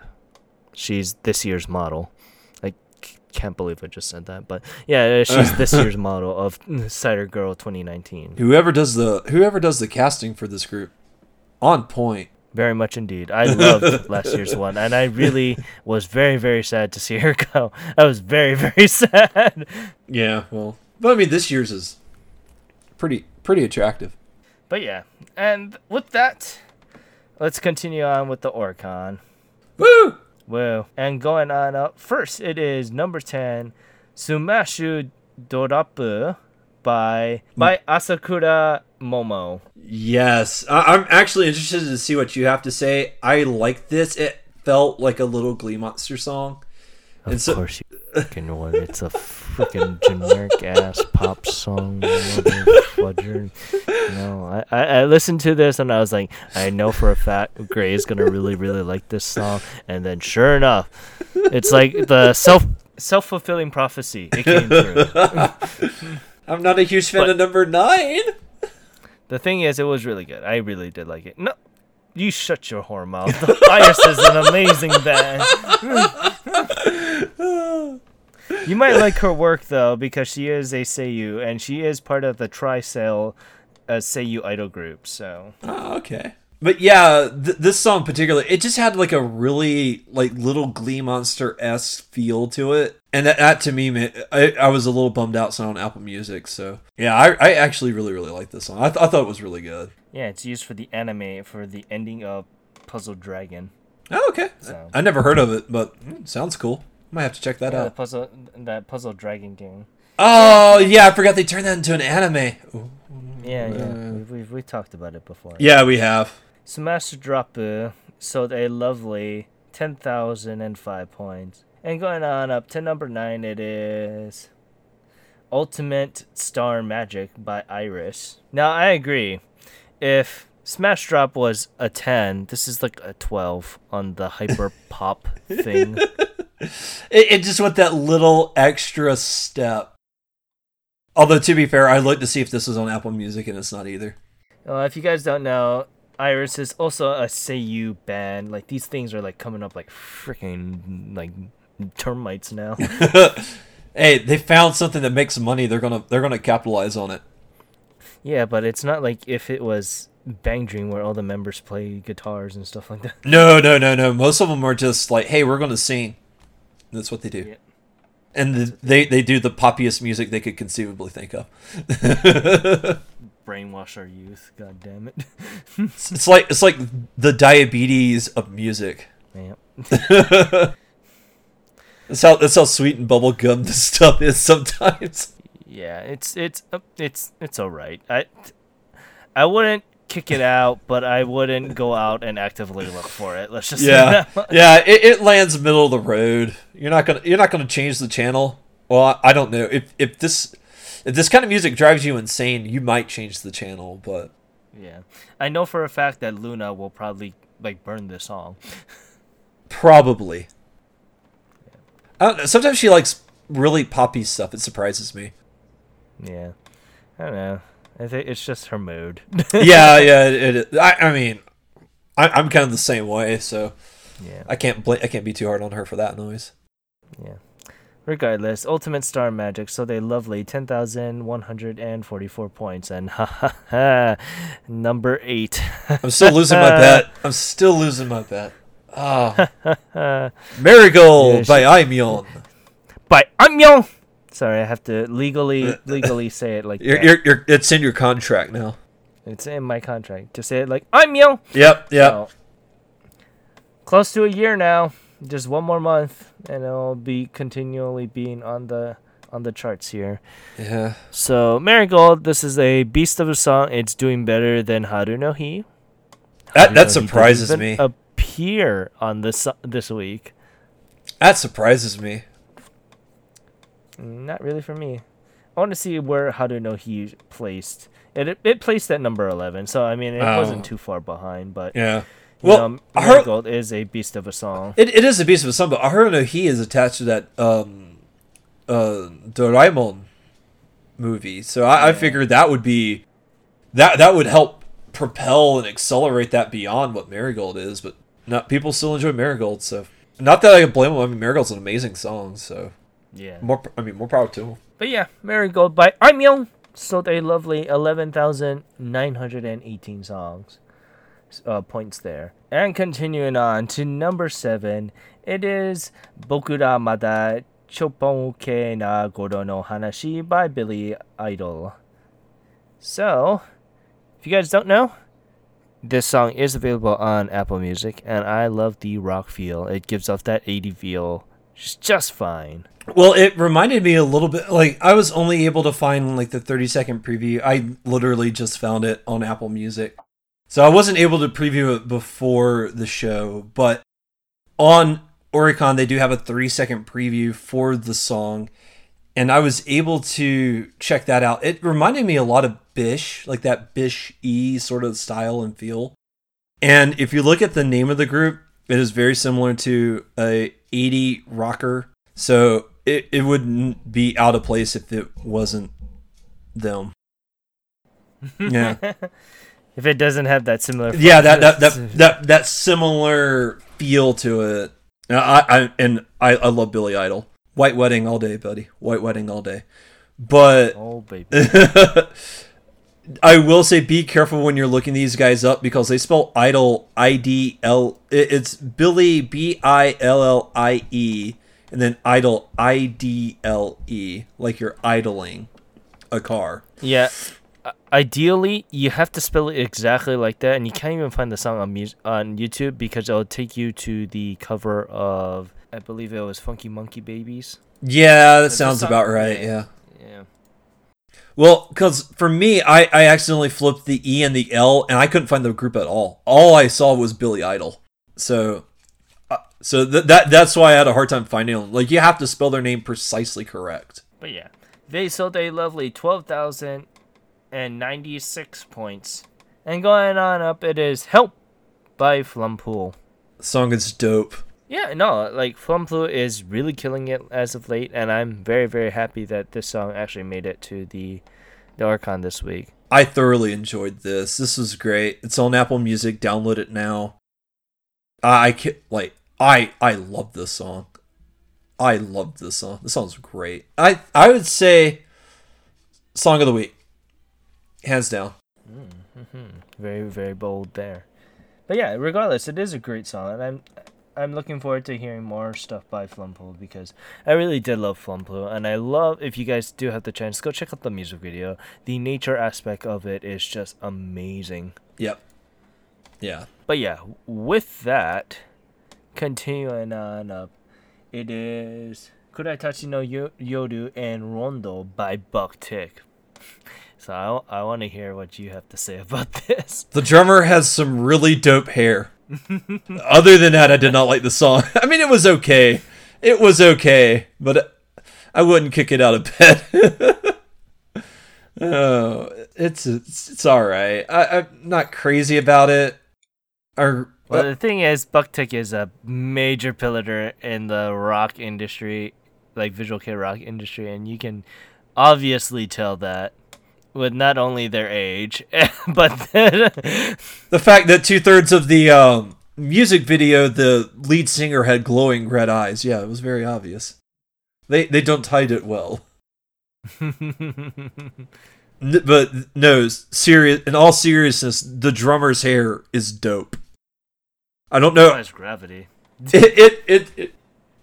she's this year's model. I can't believe I just said that, but yeah, uh, she's this year's model of Cider Girl 2019. Whoever does the whoever does the casting for this group, on point. Very much indeed. I loved last year's one, and I really was very, very sad to see her go. I was very, very sad. Yeah, well, but I mean, this year's is pretty pretty attractive. But yeah, and with that, let's continue on with the Oricon. Woo! Woo! And going on up first, it is number ten, Sumashu Dorapu by mm. by Asakura Momo. Yes, I- am actually interested to see what you have to say. I like this. It felt like a little Glee Monster song. Of so, course you fucking would. It's a freaking generic ass pop song, fudger. You know, I, I, I listened to this and I was like, I know for a fact Gray is gonna really really like this song. And then sure enough, it's like the self self fulfilling prophecy. It came through. I'm not a huge fan but, of number nine. The thing is, it was really good. I really did like it. No, you shut your whore mouth. The Iris is an amazing band. you might like her work though because she is a Seiyu and she is part of the TrySail uh, Seiyu idol group. So. Oh, okay. But yeah, th- this song particularly, it just had like a really like little Glee Monster s feel to it, and that, that to me, man, I, I was a little bummed out. So on Apple Music, so yeah, I, I actually really really like this song. I, th- I thought it was really good. Yeah, it's used for the anime for the ending of Puzzle Dragon. Oh, okay. So. I, I never heard of it, but mm, sounds cool. Might have to check that yeah, out. puzzle, that Puzzle Dragon game. Oh yeah, I forgot they turned that into an anime. Ooh. Yeah, yeah, uh, we've, we've, we talked about it before. Yeah, we have. So Smash Drop sold a lovely ten thousand and five points. And going on up to number nine, it is Ultimate Star Magic by Iris. Now I agree if Smash Drop was a 10, this is like a 12 on the hyper pop thing. It, it, just went that little extra step. Although, to be fair, I looked to see if this was on Apple Music and it's not either. Uh, if you guys don't know, Iris is also a Seiyu band. Like, these things are like coming up like freaking like termites now. hey, they found something that makes money. They're gonna they're gonna capitalize on it. Yeah, but it's not like if it was Bang Dream where all the members play guitars and stuff like that. No, no, no, no. Most of them are just like, hey, we're gonna sing. That's what they do. Yeah. And the, they they do the poppiest music they could conceivably think of. Brainwash our youth. God damn it. it's like it's like the diabetes of music. yeah. That's how that's how sweet and bubblegum this stuff is sometimes. Yeah, it's it's uh, it's it's all right. I I wouldn't kick it out, but I wouldn't go out and actively look for it. Let's just say Yeah, yeah. It, it lands middle of the road. You're not gonna you're not gonna change the channel. Well, I, I don't know if if this if this kind of music drives you insane, you might change the channel. But Yeah, I know for a fact that Luna will probably like burn this song. probably. I don't know. Sometimes she likes really poppy stuff. It surprises me. Yeah, I don't know. I think it's just her mood. yeah, yeah. It, it, I, I mean, I, I'm kind of the same way, so yeah, I can't bl- I can't be too hard on her for that noise. yeah. Regardless, Ultimate Star Magic, so they lovely, 10,144 points, and ha ha ha, number 8. I'm still losing my bet. I'm still losing my bet. Ah, Marigold Yeah, she- by Aimyon. By Amyo! Sorry, I have to legally legally say it like You're, that. you're, you're, it's in your contract now. It's in my contract to say it like Amyo! Yep, yep. So, close to a year now. Just one more month, and it'll be continually being on the on the charts here. Yeah. So Marigold, this is a beast of a song. It's doing better than Haru no Hi. That, that surprises me. Appear on this this week. That surprises me. Not really for me. I want to see where Haru no Hi placed. It, it placed at number eleven, so I mean it Oh. wasn't too far behind. But Yeah. Well, know, Marigold is a beast of a song. It, it is a beast of a song, but Aharu no Hi is attached to that um, uh, Doraemon movie, so I, I figured that would be that that would help propel and accelerate that beyond what Marigold is. But not people still enjoy Marigold, so not that I can blame them. I mean, Marigold's an amazing song, so Yeah. more. I mean, more power to them. But yeah, Marigold by Aimyon sold a lovely 11,918 songs. Uh, points there. And continuing on to number 7, it is Bokura Mada Choppouke na Goro no Hanashi by Billie Idle. So, if you guys don't know, this song is available on Apple Music, and I love the rock feel. It gives off that 80 feel just, just fine. Well, it reminded me a little bit like I was only able to find like the 30 second preview. I literally just found it on Apple Music. So I wasn't able to preview it before the show, but on Oricon they do have a 3 second preview for the song and I was able to check that out. It reminded me a lot of Bish, like that Bish E sort of style and feel. And if you look at the name of the group, it is very similar to a 80 rocker. So it, it wouldn't be out of place if it wasn't them. Yeah. If it doesn't have that similar, yeah, that that, that that that similar feel to it. I, I and I, I love Billy Idol. White wedding all day, buddy. White wedding all day. But oh baby, I will say be careful when you're looking these guys up because they spell idol I D L it's Billy B I L L I E and then idol I D L E like you're idling a car. yeah. Ideally, you have to spell it exactly like that, and you can't even find the song on mus- on YouTube because it'll take you to the cover of, I believe it was Funky Monkey Babies. Yeah, that sounds about right. yeah. Yeah. Well, because for me, I, I accidentally flipped the E and the L, and I couldn't find the group at all. All I saw was Billy Idol. So, uh, so th- that that's why I had a hard time finding them. Like you have to spell their name precisely correct. But yeah, they sold a lovely twelve thousand and ninety six points, and going on up, it is "Help" by Flumpool. The song is dope. Yeah, no, like Flumpool is really killing it as of late, and I'm very, very happy that this song actually made it to the the Oricon this week. I thoroughly enjoyed this. This was great. It's on Apple Music. Download it now. I, I ca- like I I love this song. I love this song. This song's great. I I would say song of the week, hands down. Mm-hmm. Very very bold there. But yeah, regardless, it is a great song, and I'm I'm looking forward to hearing more stuff by Flumpool because I really did love Flumpool, and I love if you guys do have the chance, go check out the music video. The nature aspect of it is just amazing. Yep. Yeah. But yeah, with that, continuing on up, it is Kuratachi no Yo- Yoru and Rondo by Buck Tick. So I, I want to hear what you have to say about this. The drummer has some really dope hair. Other than that, I did not like the song. I mean, it was okay. It was okay, but I wouldn't kick it out of bed. oh, it's it's, it's all right. I, I'm not crazy about it. Or Well, uh, the thing is, Buck Tick is a major pillar in the rock industry, like visual kei rock industry, and you can obviously tell that with not only their age, but the fact that two thirds of the um, music video, the lead singer had glowing red eyes. Yeah, it was very obvious. They they don't hide it well. N- but no, serious. In all seriousness, the drummer's hair is dope. I don't know. Nice gravity. It, it it it.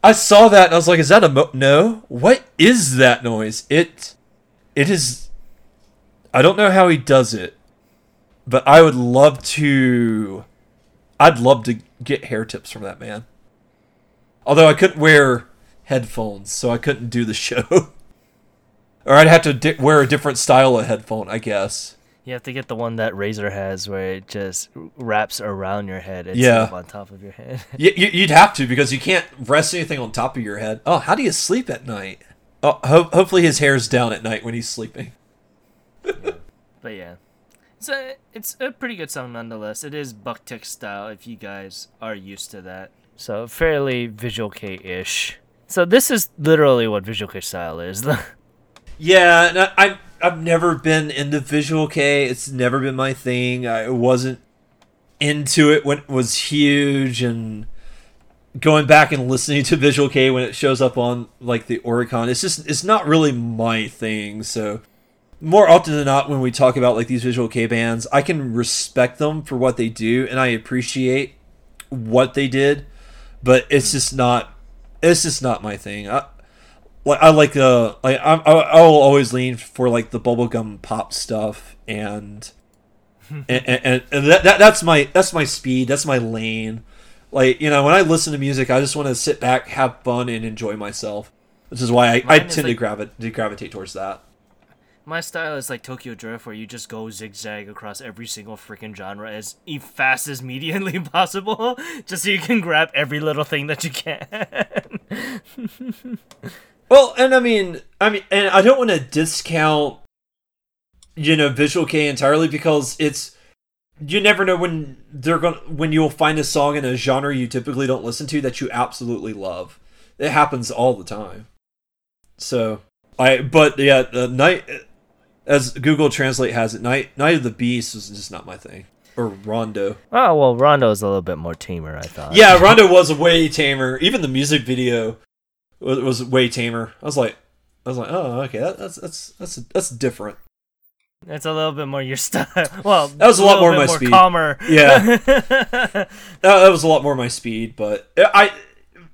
I saw that and I was like, "Is that a mo- no? What is that noise?" It it is. I don't know how he does it, but I would love to. I'd love to get hair tips from that man. Although I couldn't wear headphones, so I couldn't do the show. or I'd have to di- wear a different style of headphone, I guess. You have to get the one that Razer has, where it just wraps around your head Yeah. on top of your head. Y- y- you'd have to because you can't rest anything on top of your head. Oh, how do you sleep at night? Oh, ho- hopefully his hair's down at night when he's sleeping. But yeah, it's a it's a pretty good song nonetheless. It is Buck Tick style if you guys are used to that. So fairly visual Kei ish. So this is literally what visual Kei style is. Yeah, I, I've I've never been into Visual Kei. It's never been my thing. I wasn't into it when it was huge, and going back and listening to Visual Kei when it shows up on like the Oricon, it's just it's not really my thing. So more often than not, when we talk about like these Visual Kei bands, I can respect them for what they do, and I appreciate what they did, but it's just not it's just not my thing. I, like I like uh like I I will always lean for like the bubblegum pop stuff and and, and, and that, that that's my that's my speed that's my lane. Like you know when I listen to music I just want to sit back have fun and enjoy myself which is why I, I Mine tend to like- gravitate to gravitate towards that My style is like Tokyo Drift, where you just go zigzag across every single freaking genre as fast as medianely possible, just so you can grab every little thing that you can. Well, and I mean, I mean, and I don't want to discount, you know, Visual Kei entirely because it's you never know when they're going when you'll find a song in a genre you typically don't listen to that you absolutely love. It happens all the time. So I, but yeah, the night as Google Translate has it, night Night of the Beast is just not my thing. Or Rondo. oh well, Rondo is a little bit more tamer, I thought. Yeah, Rondo was way tamer. Even the music video was, was way tamer. I was like, I was like, oh, okay, that, that's that's that's that's different. It's a little bit more your style. Well, That was a lot more my speed. calmer. Yeah. That, that was a lot more my speed, but I,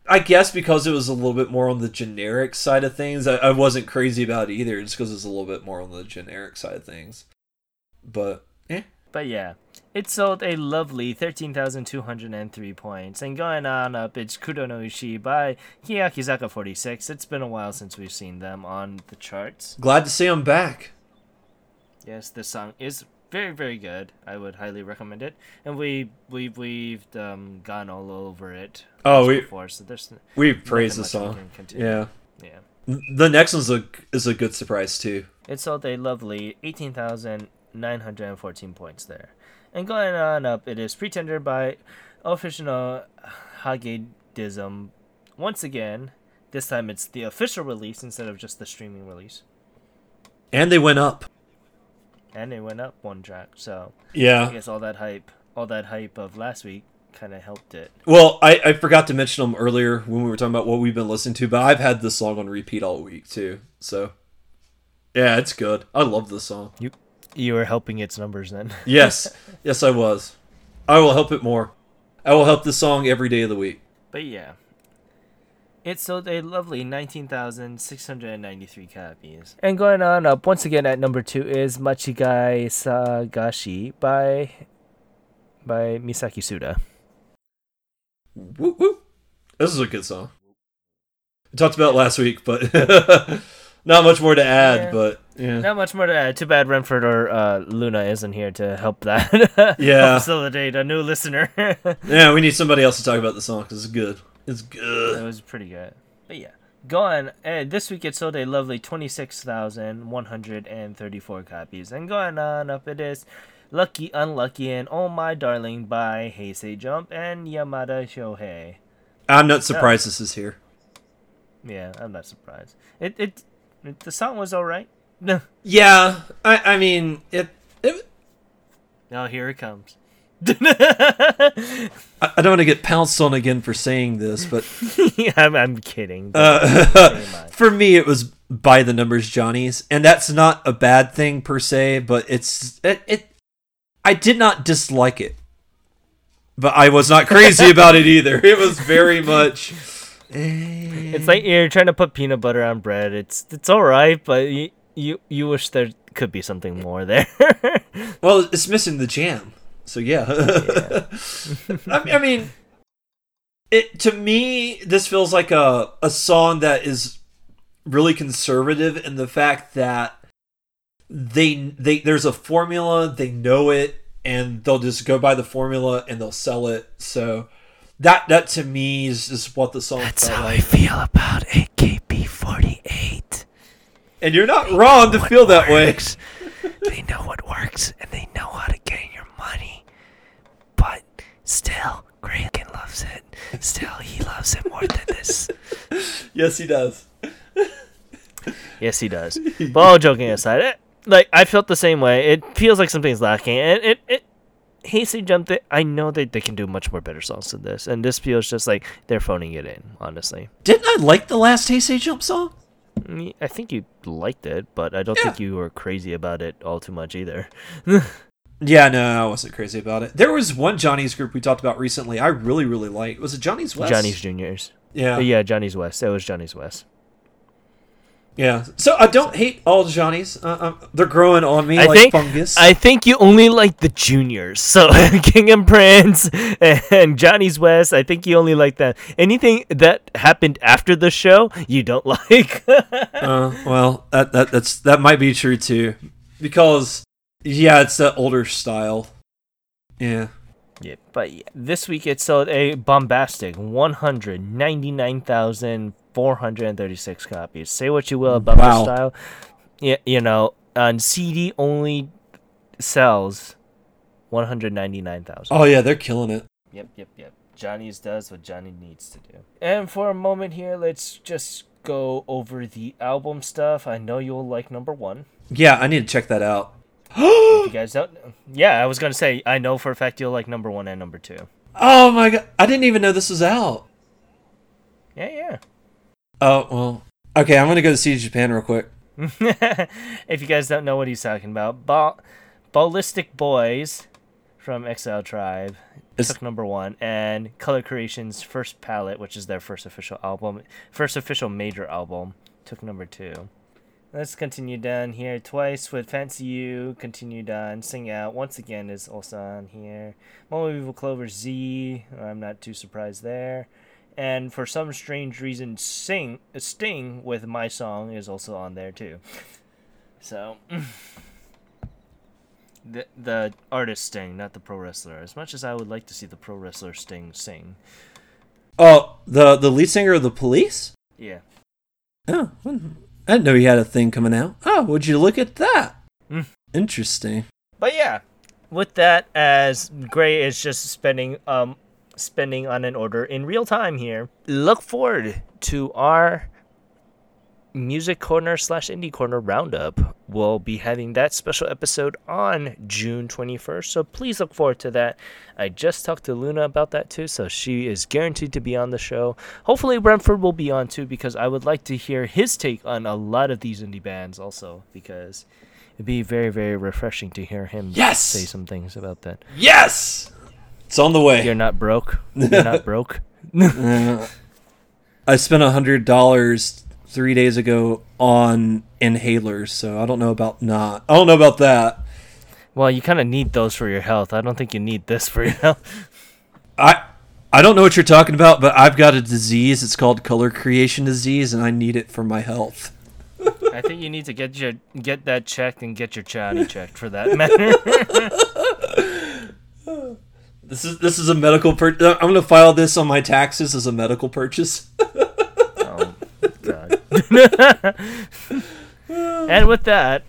I guess because it was a little bit more on the generic side of things, I, I wasn't crazy about it either, just because it's a little bit more on the generic side of things. But eh. but yeah, it sold a lovely 13,203 points. And going on up, it's Kudo no Ishii by Keyakizaka 46. It's been a while since we've seen them on the charts. glad to see I'm back. Yes, this song is very, very good. I would highly recommend it. And we, we, we've um, gone all over it Oh, we before, so there's we praise the song. Yeah, Yeah. the next one's a is a good surprise too. It sold a lovely 18,914 points there. And going on up, it is Pretender by Official Higedandism. Once again, this time it's the official release instead of just the streaming release. And they went up. And it went up one track, so yeah, I guess all that hype, all that hype of last week kind of helped it. Well, I, I forgot to mention them earlier when we were talking about what we've been listening to, but I've had this song on repeat all week too. So, yeah, it's good. I love this song. You you were helping its numbers then. Yes, yes, I was. I will help it more. I will help this song every day of the week. But yeah. It sold a lovely 19,693 copies. And going on up, once again at number two is Machigai Sagashi by by Masaki Suda. Woo woo. This is a good song. We talked about it last week, but not much more to add. Yeah. But yeah, Not much more to add. Too bad Renford or uh, Luna isn't here to help that. Yeah. Help facilitate a new listener. yeah, we need somebody else to talk about the song because it's good. It's good. It was pretty good. But yeah. Go on. Uh, this week it sold a lovely 26,134 copies. And going on up it is Lucky Unlucky and Oh My Darling by Hey Say Jump and Yamada Shohei. I'm not surprised this is here. Yeah, I'm not surprised. It it, it the song was alright. Yeah, I I mean it. it now here it comes. I, I don't want to get pounced on again for saying this, but I'm, I'm kidding. uh, for me it was by the numbers Johnny's, and that's not a bad thing per se, but it's it. it I did not dislike it, but I was not crazy about it either. It was very much. It's like you're trying to put peanut butter on bread. It's it's all right, but you you, you wish there could be something more there. Well, it's missing the jam. So yeah. I, I mean, it to me this feels like a a song that is really conservative in the fact that they they there's a formula, they know it, and they'll just go by the formula and they'll sell it. So that that to me is just what the song felt like. I feel about AKB48. And you're not wrong to feel that way. they know what works and they know how to get. But still, Graykin loves it. Still, he loves it more than this. Yes, he does. Yes, he does. But all joking aside, it, like I felt the same way. It feels like something's lacking, and it it. Hasty jumped it. I know that they can do much more better songs than this, and this feels just like they're phoning it in. Honestly, Didn't I like the last Hey Say Jump song? Mm, I think you liked it, but I don't think you were crazy about it all too much either. Yeah, no, I wasn't crazy about it. There was one Johnny's group we talked about recently. I really, really liked. Was it Johnny's West? Johnny's Juniors. Yeah, yeah, Johnny's West. It was Johnny's West. yeah. So I don't hate all the Johnnies. Uh, um, they're growing on me I like think fungus. I think you only like the juniors. So King and Prince and Johnny's West. I think you only like that. Anything that happened after the show, you don't like. uh, well, that that that's that might be true too, because yeah, it's the older style. Yeah. yeah, but yeah, this week it sold a bombastic 199,436 copies. Say what you will about Wow. the style. Yeah, you know, on CD only sells 199,000. Oh yeah, they're killing it. Yep, yep, yep. Johnny's does what Johnny needs to do. And for a moment here, let's just go over the album stuff. I know you'll like number one. Yeah, I need to check that out. You guys don't, yeah, I was gonna say I know for a fact you'll like number one and number two. Oh my god, I didn't even know this was out. Yeah, yeah. Oh well. Okay, I'm gonna go to CD Japan real quick. if you guys don't know what he's talking about, Ball- Ballistic Boys from Exile Tribe Is- took number one, and Color Creation's first palette, which is their first official album, first official major album, took number two. Let's continue down here twice with Fancy You. Continued on Sing Out once again is also on here. Momoiro Clover Z. I'm not too surprised there. And for some strange reason, Sing Sting with My Song is also on there too. So the the artist Sting, not the pro wrestler. As much as I would like to see the pro wrestler Sting sing, Oh, the the lead singer of the Police. yeah. Oh, I didn't know he had a thing coming out. Oh, would you look at that? Hmm. Interesting. But yeah, with that as Gray is just spending um spending on an order in real time here. Look forward to our Music Corner slash Indie Corner Roundup. We'll be having that special episode on June 21st, so please look forward to that. I just talked to Luna about that too, so she is guaranteed to be on the show. Hopefully, Brentford will be on too, because I would like to hear his take on a lot of these indie bands also, because it'd be very, very refreshing to hear him Yes! say some things about that. Yes, it's on the way. You're not broke. You're not broke. I spent a hundred dollars three days ago on inhalers, so I don't know about not. I don't know about that. Well, you kind of need those for your health. I don't think you need this for your health. I I don't know what you're talking about, but I've got a disease. It's called color creation disease, and I need it for my health. I think you need to get your get that checked and get your chatty checked for that matter. This is this is a medical purchase. I'm going to file this on my taxes as a medical purchase. and with that,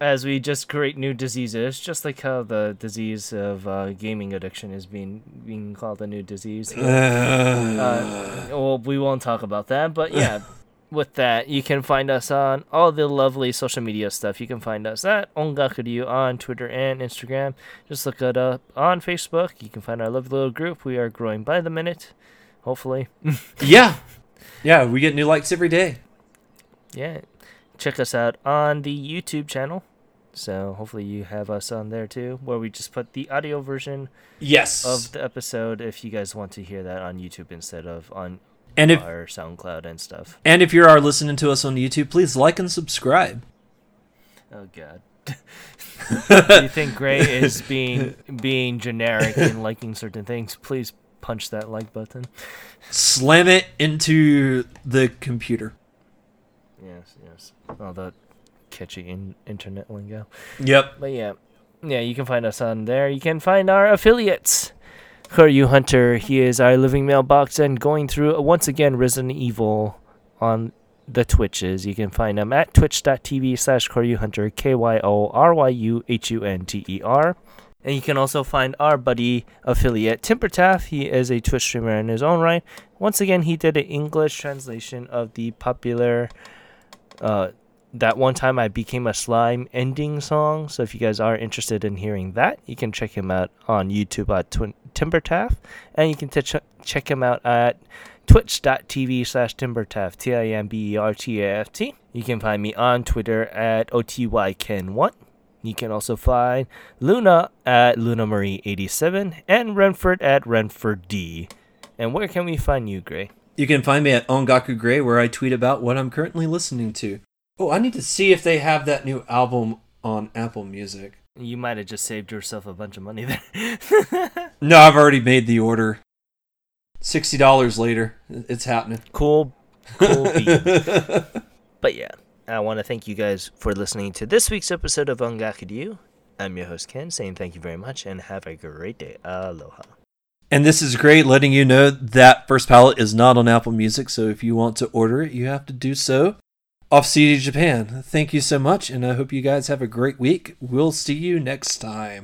as we just create new diseases, just like how the disease of uh, gaming addiction is being being called a new disease. Uh, well, we won't talk about that, but yeah. with that, you can find us on all the lovely social media stuff. You can find us at Ongakuryu on Twitter and Instagram. Just look it up on Facebook. You can find our lovely little group. We are growing by the minute, hopefully. yeah. Yeah, we get new likes every day. Yeah. Check us out on the YouTube channel. So hopefully you have us on there too, where we just put the audio version Yes. of the episode if you guys want to hear that on YouTube instead of on and if our SoundCloud and stuff. and if you are listening to us on YouTube, please like and subscribe. Oh god. Do you think Gray is being being generic and liking certain things? Please punch that like button. Slam it into the computer. Yes, yes. All the catchy in- internet lingo. Yep. But yeah, yeah, you can find us on there. You can find our affiliates. Kyoryu Hunter, he is our living mailbox and going through once again Resident Evil on the Twitches. You can find him at twitch.tv slash Kyoryu Hunter, K Y O R Y U H U N T E R. And you can also find our buddy affiliate Timbertaft. He is a Twitch streamer in his own right. Once again, he did an English translation of the popular uh, that one time I became a slime ending song. So if you guys are interested in hearing that, you can check him out on YouTube at Twin- Timbertaft, and you can t- check him out at twitch.tv slash timbertaft t-i-m-b-e-r-t-a-f-t you can find me on twitter at otyken1 you can also find luna at lunamarie87 and renford at renford d. And where can we find you gray You can find me at Ongaku Gray, where I tweet about what I'm currently listening to. Oh, I need to see if they have that new album on Apple Music. you might have just saved yourself a bunch of money there No, I've already made the order. Sixty dollars later, it's happening. cool cool. But yeah, I want to thank you guys for listening to this week's episode of Ongaku. I'm your host Ken, saying thank you very much and have a great day. Aloha. And this is great, letting you know that First Palette is not on Apple Music, so if you want to order it, you have to do so off CD Japan. Thank you so much, and I hope you guys have a great week. We'll see you next time.